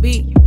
CQB.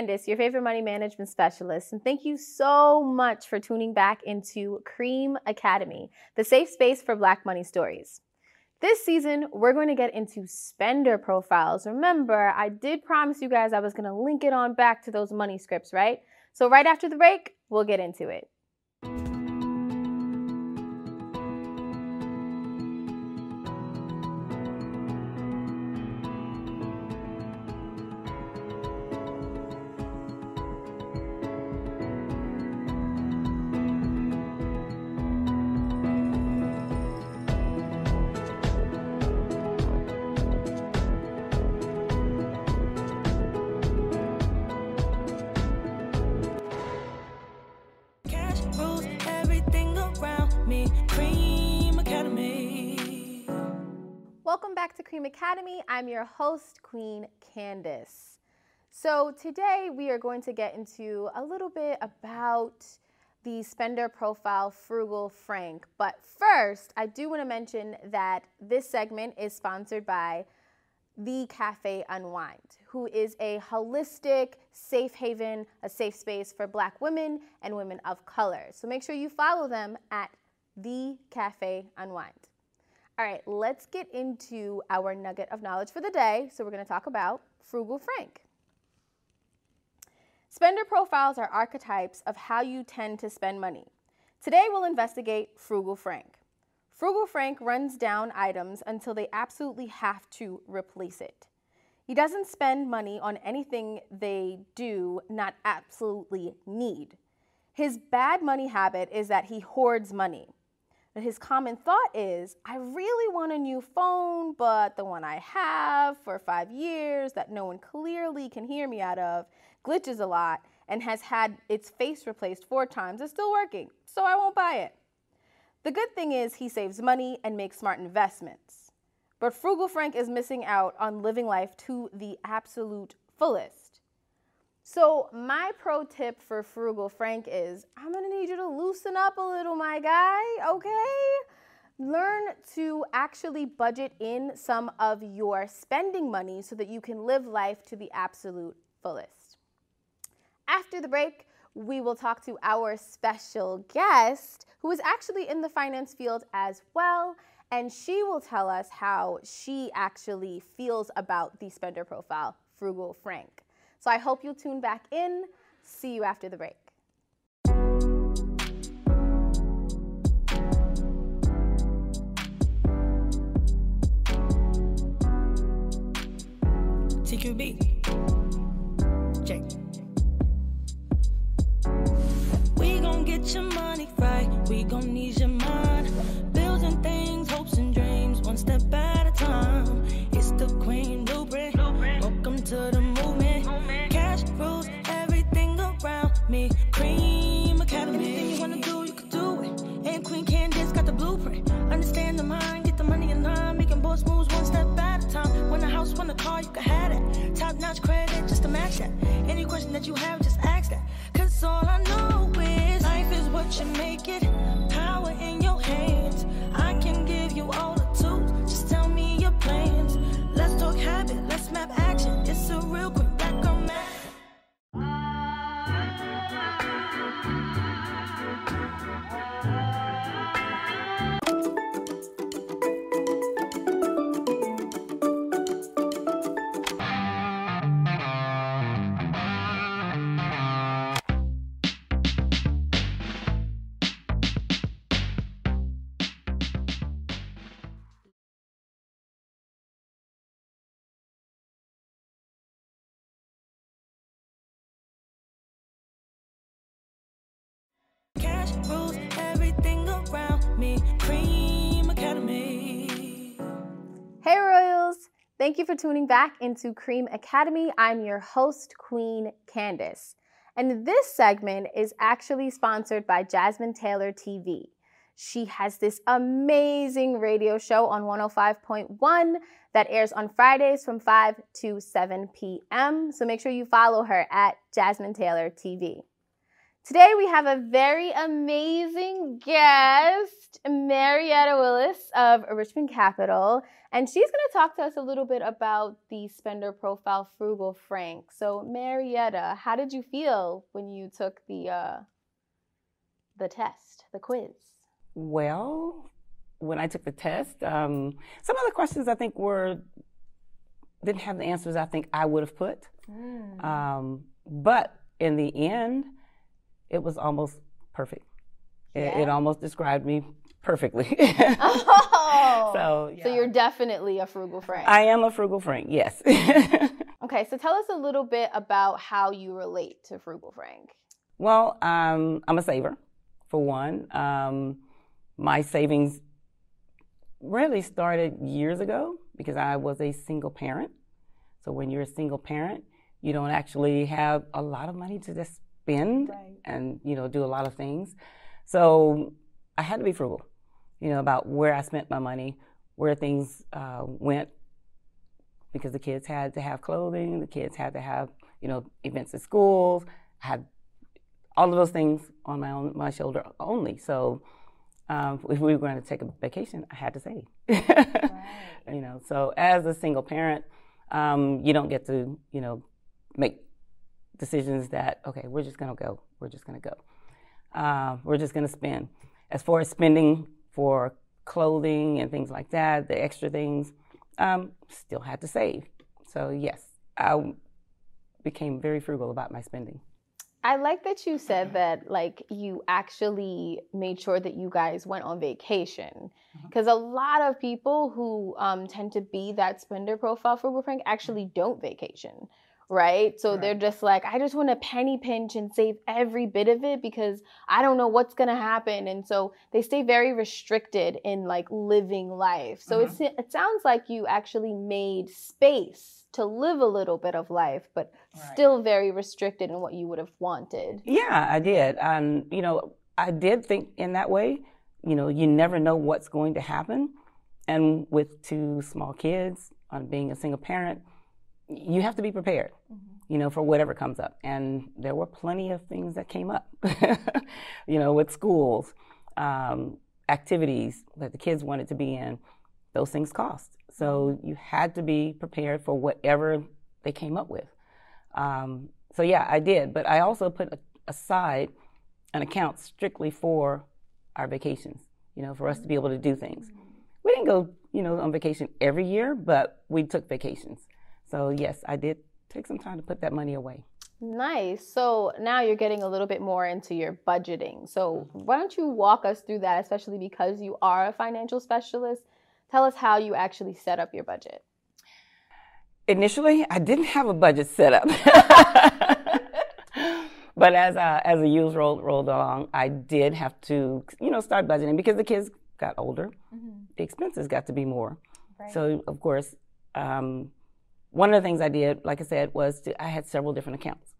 Your favorite money management specialist, and thank you so much for tuning back into Cream Academy, the safe space for Black money stories. This season, we're going to get into spender profiles. Remember, I did promise you guys I was going to link it on back to those money scripts, right? So, right after the break, we'll get into it. Welcome back to Cream Academy. I'm your host, Queen Candace. So, today we are going to get into a little bit about the spender profile Frugal Frank. But first, I do want to mention that this segment is sponsored by the Cafe Unwind, who is a holistic, safe haven, a safe space for Black women and women of color. So make sure you follow them at the Cafe Unwind. All right, let's get into our nugget of knowledge for the day. So we're going to talk about Frugal Frank. Spender profiles are archetypes of how you tend to spend money. Today we'll investigate Frugal Frank. Frugal Frank runs down items until they absolutely have to replace it. He doesn't spend money on anything they do not absolutely need. His bad money habit is that he hoards money. His common thought is, I really want a new phone, but the one I have for five years that no one clearly can hear me out of glitches a lot and has had its face replaced four times. It's still working, so I won't buy it. The good thing is he saves money and makes smart investments. But Frugal Frank is missing out on living life to the absolute fullest. So, my pro tip for Frugal Frank is I'm gonna need you to loosen up a little, my guy, okay? Learn to actually budget in some of your spending money so that you can live life to the absolute fullest. After the break, we will talk to our special guest who is actually in the finance field as well. And she will tell us how she actually feels about the spender profile, Frugal Frank. So I hope you'll tune back in. See you after the break. CQB. You have, around me. Cream Academy. Hey Royals! Thank you for tuning back into Cream Academy. I'm your host, Queen Candace. And this segment is actually sponsored by Jasmine Taylor TV. She has this amazing radio show on 105.1 that airs on Fridays from 5 to 7 p.m. So make sure you follow her at Jasmine Taylor TV. Today we have a very amazing guest, Marietta Willis of Richmond Capital, and she's going to talk to us a little bit about the spender profile Frugal Frank. So, Marietta, how did you feel when you took the uh, the test, the quiz? Well, when I took the test, um, some of the questions I think were didn't have the answers I think I would have put. Mm. Um, but in the end, it was almost perfect. Yeah. It, it, almost described me perfectly. oh, so yeah. so you're definitely a frugal Frank. I am a frugal Frank. Yes. okay, so tell us a little bit about how you relate to frugal Frank. Well, um, I'm a saver, for one. Um, my savings really started years ago because I was a single parent. So when you're a single parent, you don't actually have a lot of money to just spend right. and you know do a lot of things. So I had to be frugal, you know, about where I spent my money, where things uh, went, because the kids had to have clothing, the kids had to have you know events at schools, I had all of those things on my own my shoulder only. So um, if we were going to take a vacation, I had to save. right. You know, so as a single parent, um, you don't get to you know make decisions that okay, we're just going to go. We're just going to go. Uh, we're just going to spend. As far as spending for clothing and things like that, the extra things, um, still had to save. So yes, I became very frugal about my spending. I like that you said that like you actually made sure that you guys went on vacation because mm-hmm. a lot of people who um, tend to be that spender profile frugal Frank actually don't vacation right? So right. they're just like, I just want to penny pinch and save every bit of it because I don't know what's going to happen. And so they stay very restricted in like living life. So mm-hmm. it sounds like you actually made space to live a little bit of life, but right. still very restricted in what you would have wanted. Yeah, I did. Um, you know, I did think in that way. You know, you never know what's going to happen. And with two small kids, on being a single parent, you have to be prepared, mm-hmm. you know, for whatever comes up. And there were plenty of things that came up, you know, with schools, um, activities that the kids wanted to be in. Those things cost. So mm-hmm. you had to be prepared for whatever they came up with. Um, so yeah, I did. But I also put a, aside an account strictly for our vacations, you know, for us to be able to do things. Mm-hmm. We didn't go, you know, on vacation every year, but we took vacations. So, yes, I did take some time to put that money away. Nice. So now you're getting a little bit more into your budgeting. So mm-hmm. why don't you walk us through that, especially because you are a financial specialist? Tell us how you actually set up your budget. Initially, I didn't have a budget set up. but as uh, as the years rolled rolled along, I did have to, you know, start budgeting because the kids got older. Mm-hmm. The expenses got to be more. Right. So of course, um, one of the things I did, like I said, was to, I had several different accounts.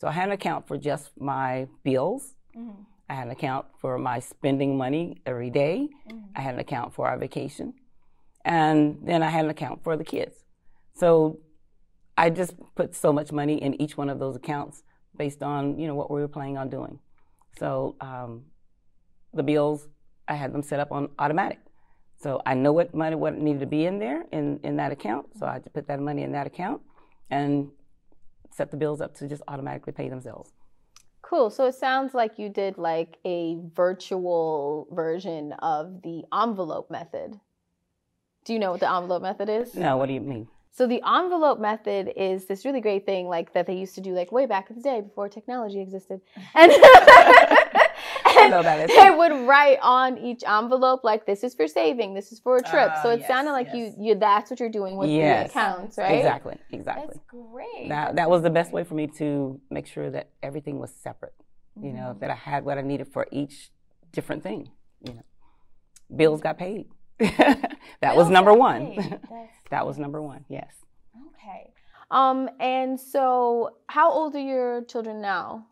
So I had an account for just my bills. Mm-hmm. I had an account for my spending money every day. Mm-hmm. I had an account for our vacation. And then I had an account for the kids. So I just put so much money in each one of those accounts based on, you know, what we were planning on doing. So um, the bills, I had them set up on automatic. So I know what money what needed to be in there in, in that account. So I had to put that money in that account and set the bills up to just automatically pay themselves. Cool. So it sounds like you did like a virtual version of the envelope method. Do you know what the envelope method is? No, what do you mean? So the envelope method is this really great thing like that they used to do like way back in the day before technology existed. And and they would write on each envelope like this is for saving, this is for a trip. Uh, so it yes, sounded like yes. you, you that's what you're doing with yes. the accounts, right? Exactly, exactly. That's great. That that was the best way for me to make sure that everything was separate. You mm-hmm. know, that I had what I needed for each different thing. You know, bills got paid. that bills was number one. that was number one. Yes. Okay. Um, and so how old are your children now?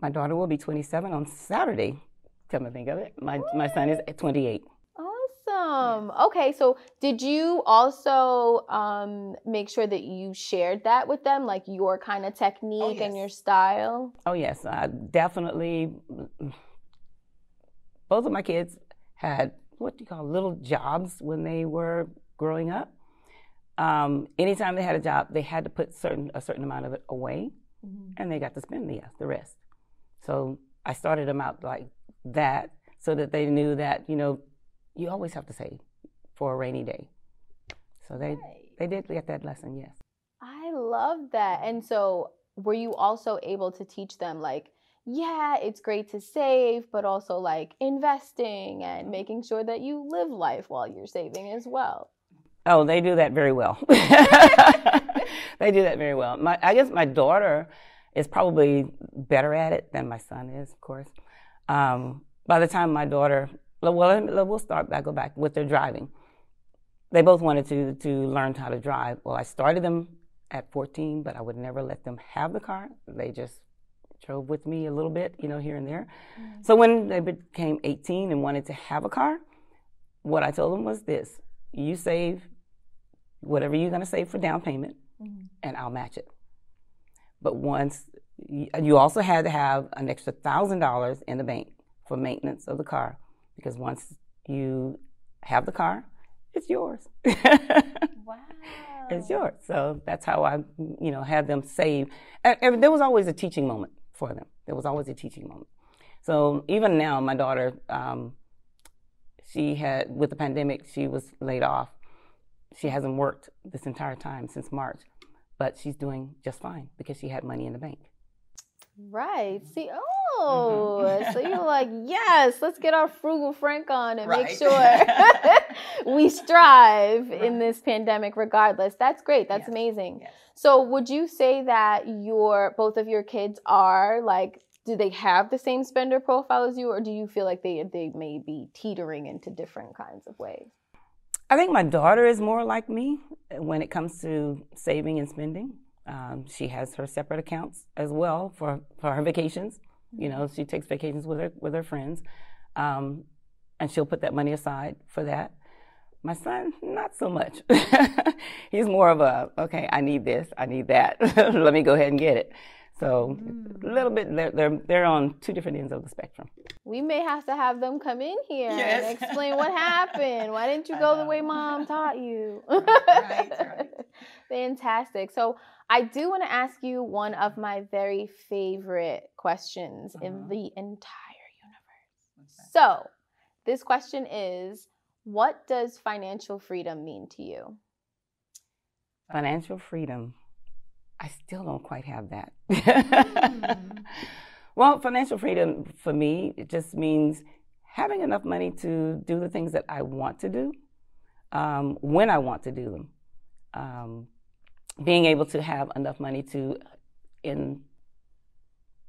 My daughter will be 27 on Saturday. Come to think of it, my my son is 28. Awesome. Okay, so did you also um, make sure that you shared that with them, like your kind of technique and yes. your style? Oh yes, I definitely. Both of my kids had what do you call little jobs when they were growing up. Um, anytime they had a job, they had to put certain a certain amount of it away, and they got to spend the the rest. So I started them out like that, so that they knew that you know you always have to save for a rainy day. So they they did get that lesson. Yes. I love that. And so, were you also able to teach them, like, yeah, it's great to save, but also like investing and making sure that you live life while you're saving as well? Oh, they do that very well. they do that very well. My, I guess my daughter is probably better at it than my son is, of course. Um, by the time my daughter, well, well, we'll start back, go back with their driving. They both wanted to to learn how to drive. Well, I started them at 14, but I would never let them have the car. They just drove with me a little bit, you know, here and there. So when they became 18 and wanted to have a car, what I told them was this: you save whatever you're going to save for down payment, and I'll match it. But once you also had to have an extra thousand dollars in the bank for maintenance of the car, because once you have the car, it's yours. Wow. it's yours. So that's how I, you know, had them save. And, and there was always a teaching moment for them. There was always a teaching moment. So even now, my daughter, um, she had with the pandemic, she was laid off. She hasn't worked this entire time since March, but she's doing just fine because she had money in the bank. Right. See, mm-hmm. oh, so you're like, yes, let's get our frugal Frank on and make sure we strive in this pandemic regardless. That's great. That's Yes. amazing. Yes. So, would you say that your both of your kids are like do they have the same spender profile as you or do you feel like they they may be teetering into different kinds of ways? I think my daughter is more like me when it comes to saving and spending. Um, she has her separate accounts as well for, for her vacations. You know, she takes vacations with her with her friends, um, and she'll put that money aside for that. My son, not so much. He's more of a okay. I need this. I need that. Let me go ahead and get it. So a little bit. They're, they're they're on two different ends of the spectrum. We may have to have them come in here Yes. and explain what happened. Why didn't you go the way mom taught you? right, right. Fantastic. So, I do want to ask you one of my very favorite questions in Uh-huh. the entire universe. So, this question is What does financial freedom mean to you? Financial freedom. I still don't quite have that. well, financial freedom for me, it just means having enough money to do the things that I want to do um, when I want to do them. Um, being able to have enough money to, in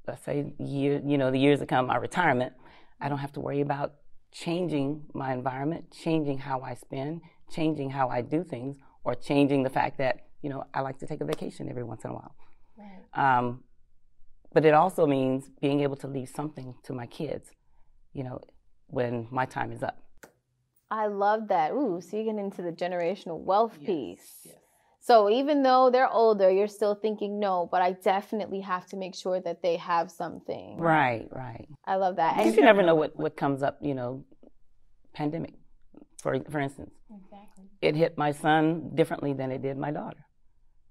let's say year, you know, the years to come, my retirement, I don't have to worry about changing my environment, changing how I spend, changing how I do things, or changing the fact that you know I like to take a vacation every once in a while. Um, but it also means being able to leave something to my kids, you know, when my time is up. I love that. Ooh, so you get into the generational wealth piece. So even though they're older, you're still thinking, no, but I definitely have to make sure that they have something. Right, right. I love that. Because And you never know what, what comes up, you know, pandemic, for, for instance. Exactly. It hit my son differently than it did my daughter.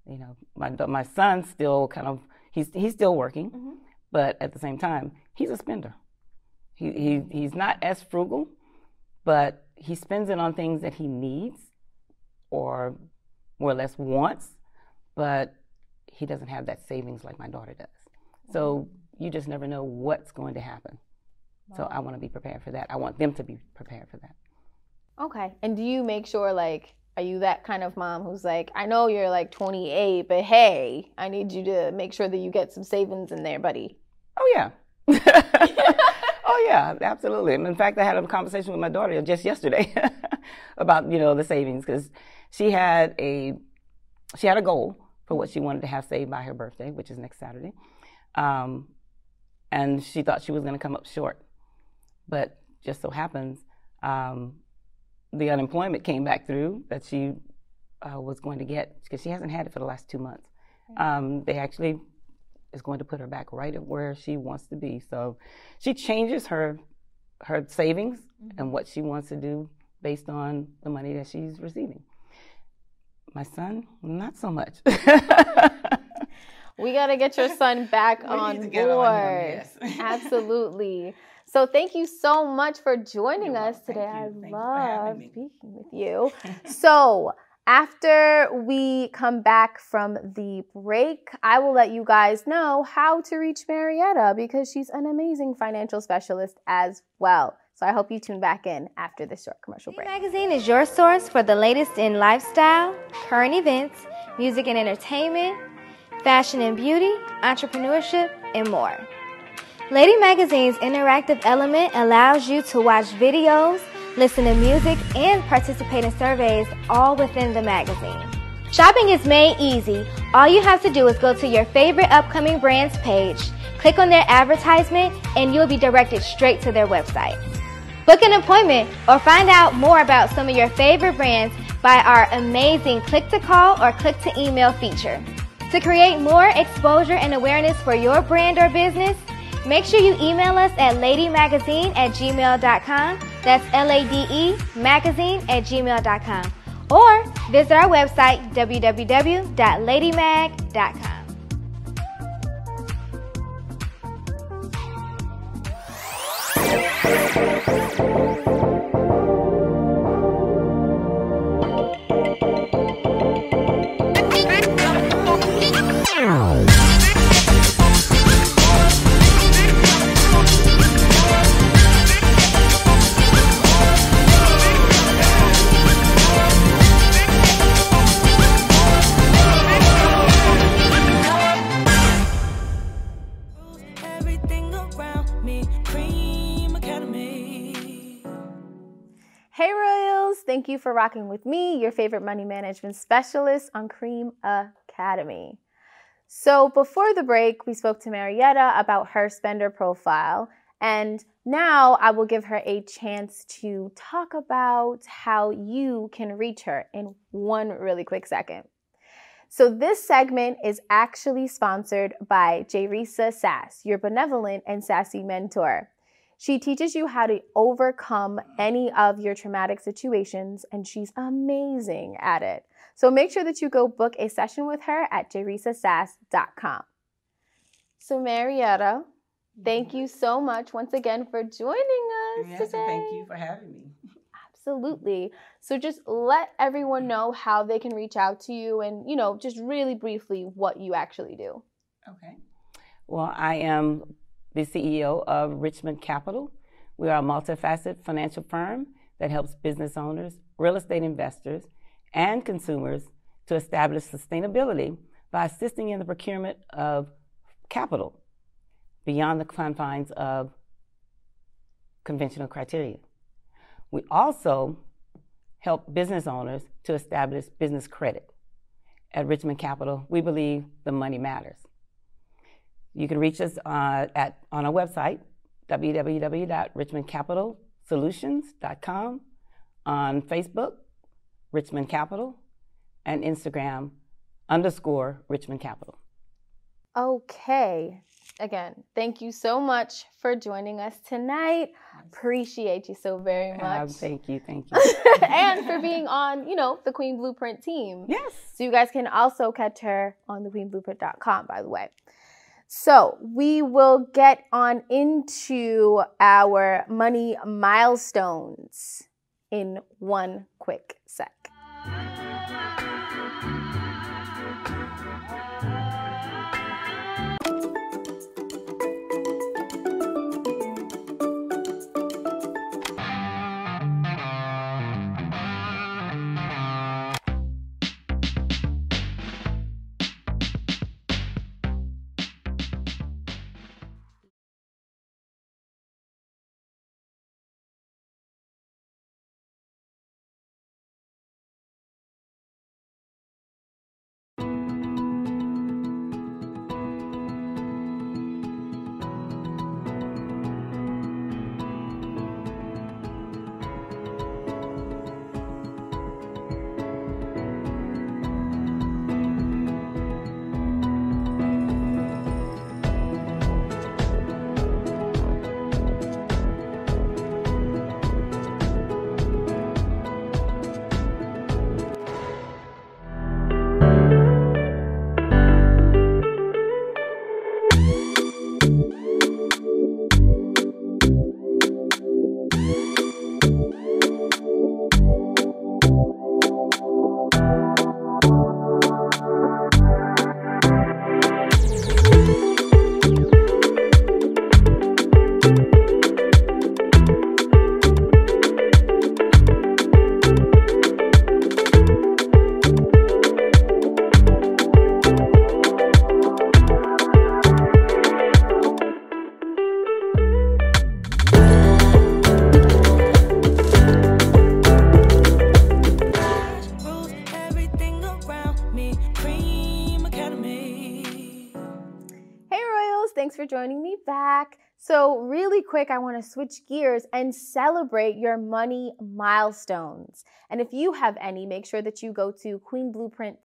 You know, my, my son's still kind of, he's, he's still working, Mhm. but at the same time, he's a spender. He, he, he's not as frugal, but he spends it on things that he needs or more or less wants, but he doesn't have that savings like my daughter does. So you just never know what's going to happen. So I want to be prepared for that. I want them to be prepared for that. Okay. And do you make sure, like, are you that kind of mom who's like, I know you're like 28, but hey, I need you to make sure that you get some savings in there, buddy? Oh yeah. oh yeah, absolutely. And in fact, I had a conversation with my daughter just yesterday about you know the savings because she had a she had a goal for what she wanted to have saved by her birthday, which is next Saturday. Um, and she thought she was going to come up short. But just so happens, um, the unemployment came back through that she uh, was going to get because she hasn't had it for the last two months. Um, they actually is going to put her back right at where she wants to be. So she changes her her savings mm-hmm. and what she wants to do based on the money that she's receiving. My son, not so much. we got to get your son back on board. On him, yes. Absolutely. So thank you so much for joining You're us today. I love speaking with you. so after we come back from the break, I will let you guys know how to reach Marietta because she's an amazing financial specialist as well. So I hope you tune back in after this short commercial break. Magazine is your source for the latest in lifestyle, current events, music and entertainment, fashion and beauty, entrepreneurship, and more. Lady Magazine's interactive element allows you to watch videos, listen to music, and participate in surveys all within the magazine. Shopping is made easy. All you have to do is go to your favorite upcoming brands page, click on their advertisement, and you'll be directed straight to their website. Book an appointment or find out more about some of your favorite brands by our amazing click to call or click to email feature. To create more exposure and awareness for your brand or business, make sure you email us at ladymagazine at gmail.com. That's L A D E magazine at gmail.com. Or visit our website, www.ladymag.com. rocking with me, your favorite money management specialist on Cream Academy. So, before the break, we spoke to Marietta about her spender profile, and now I will give her a chance to talk about how you can reach her in one really quick second. So, this segment is actually sponsored by Jerisa Sass, your benevolent and sassy mentor. She teaches you how to overcome any of your traumatic situations, and she's amazing at it. So make sure that you go book a session with her at jerisasass.com. So, Marietta, thank mm-hmm. you so much once again for joining us yes, today. thank you for having me. Absolutely. So just let everyone know how they can reach out to you and, you know, just really briefly what you actually do. Okay. Well, I am the CEO of Richmond Capital. We are a multifaceted financial firm that helps business owners, real estate investors, and consumers to establish sustainability by assisting in the procurement of capital beyond the confines of conventional criteria. We also help business owners to establish business credit. At Richmond Capital, we believe the money matters. You can reach us uh, at, on our website, www.richmondcapitalsolutions.com, on Facebook, Richmond Capital, and Instagram, underscore Richmond Capital. Okay. Again, thank you so much for joining us tonight. Appreciate you so very much. Uh, thank you, thank you. and for being on, you know, the Queen Blueprint team. Yes. So you guys can also catch her on the thequeenblueprint.com, by the way. So we will get on into our money milestones in one quick sec. So, really quick, I want to switch gears and celebrate your money milestones. And if you have any, make sure that you go to Queen Blueprint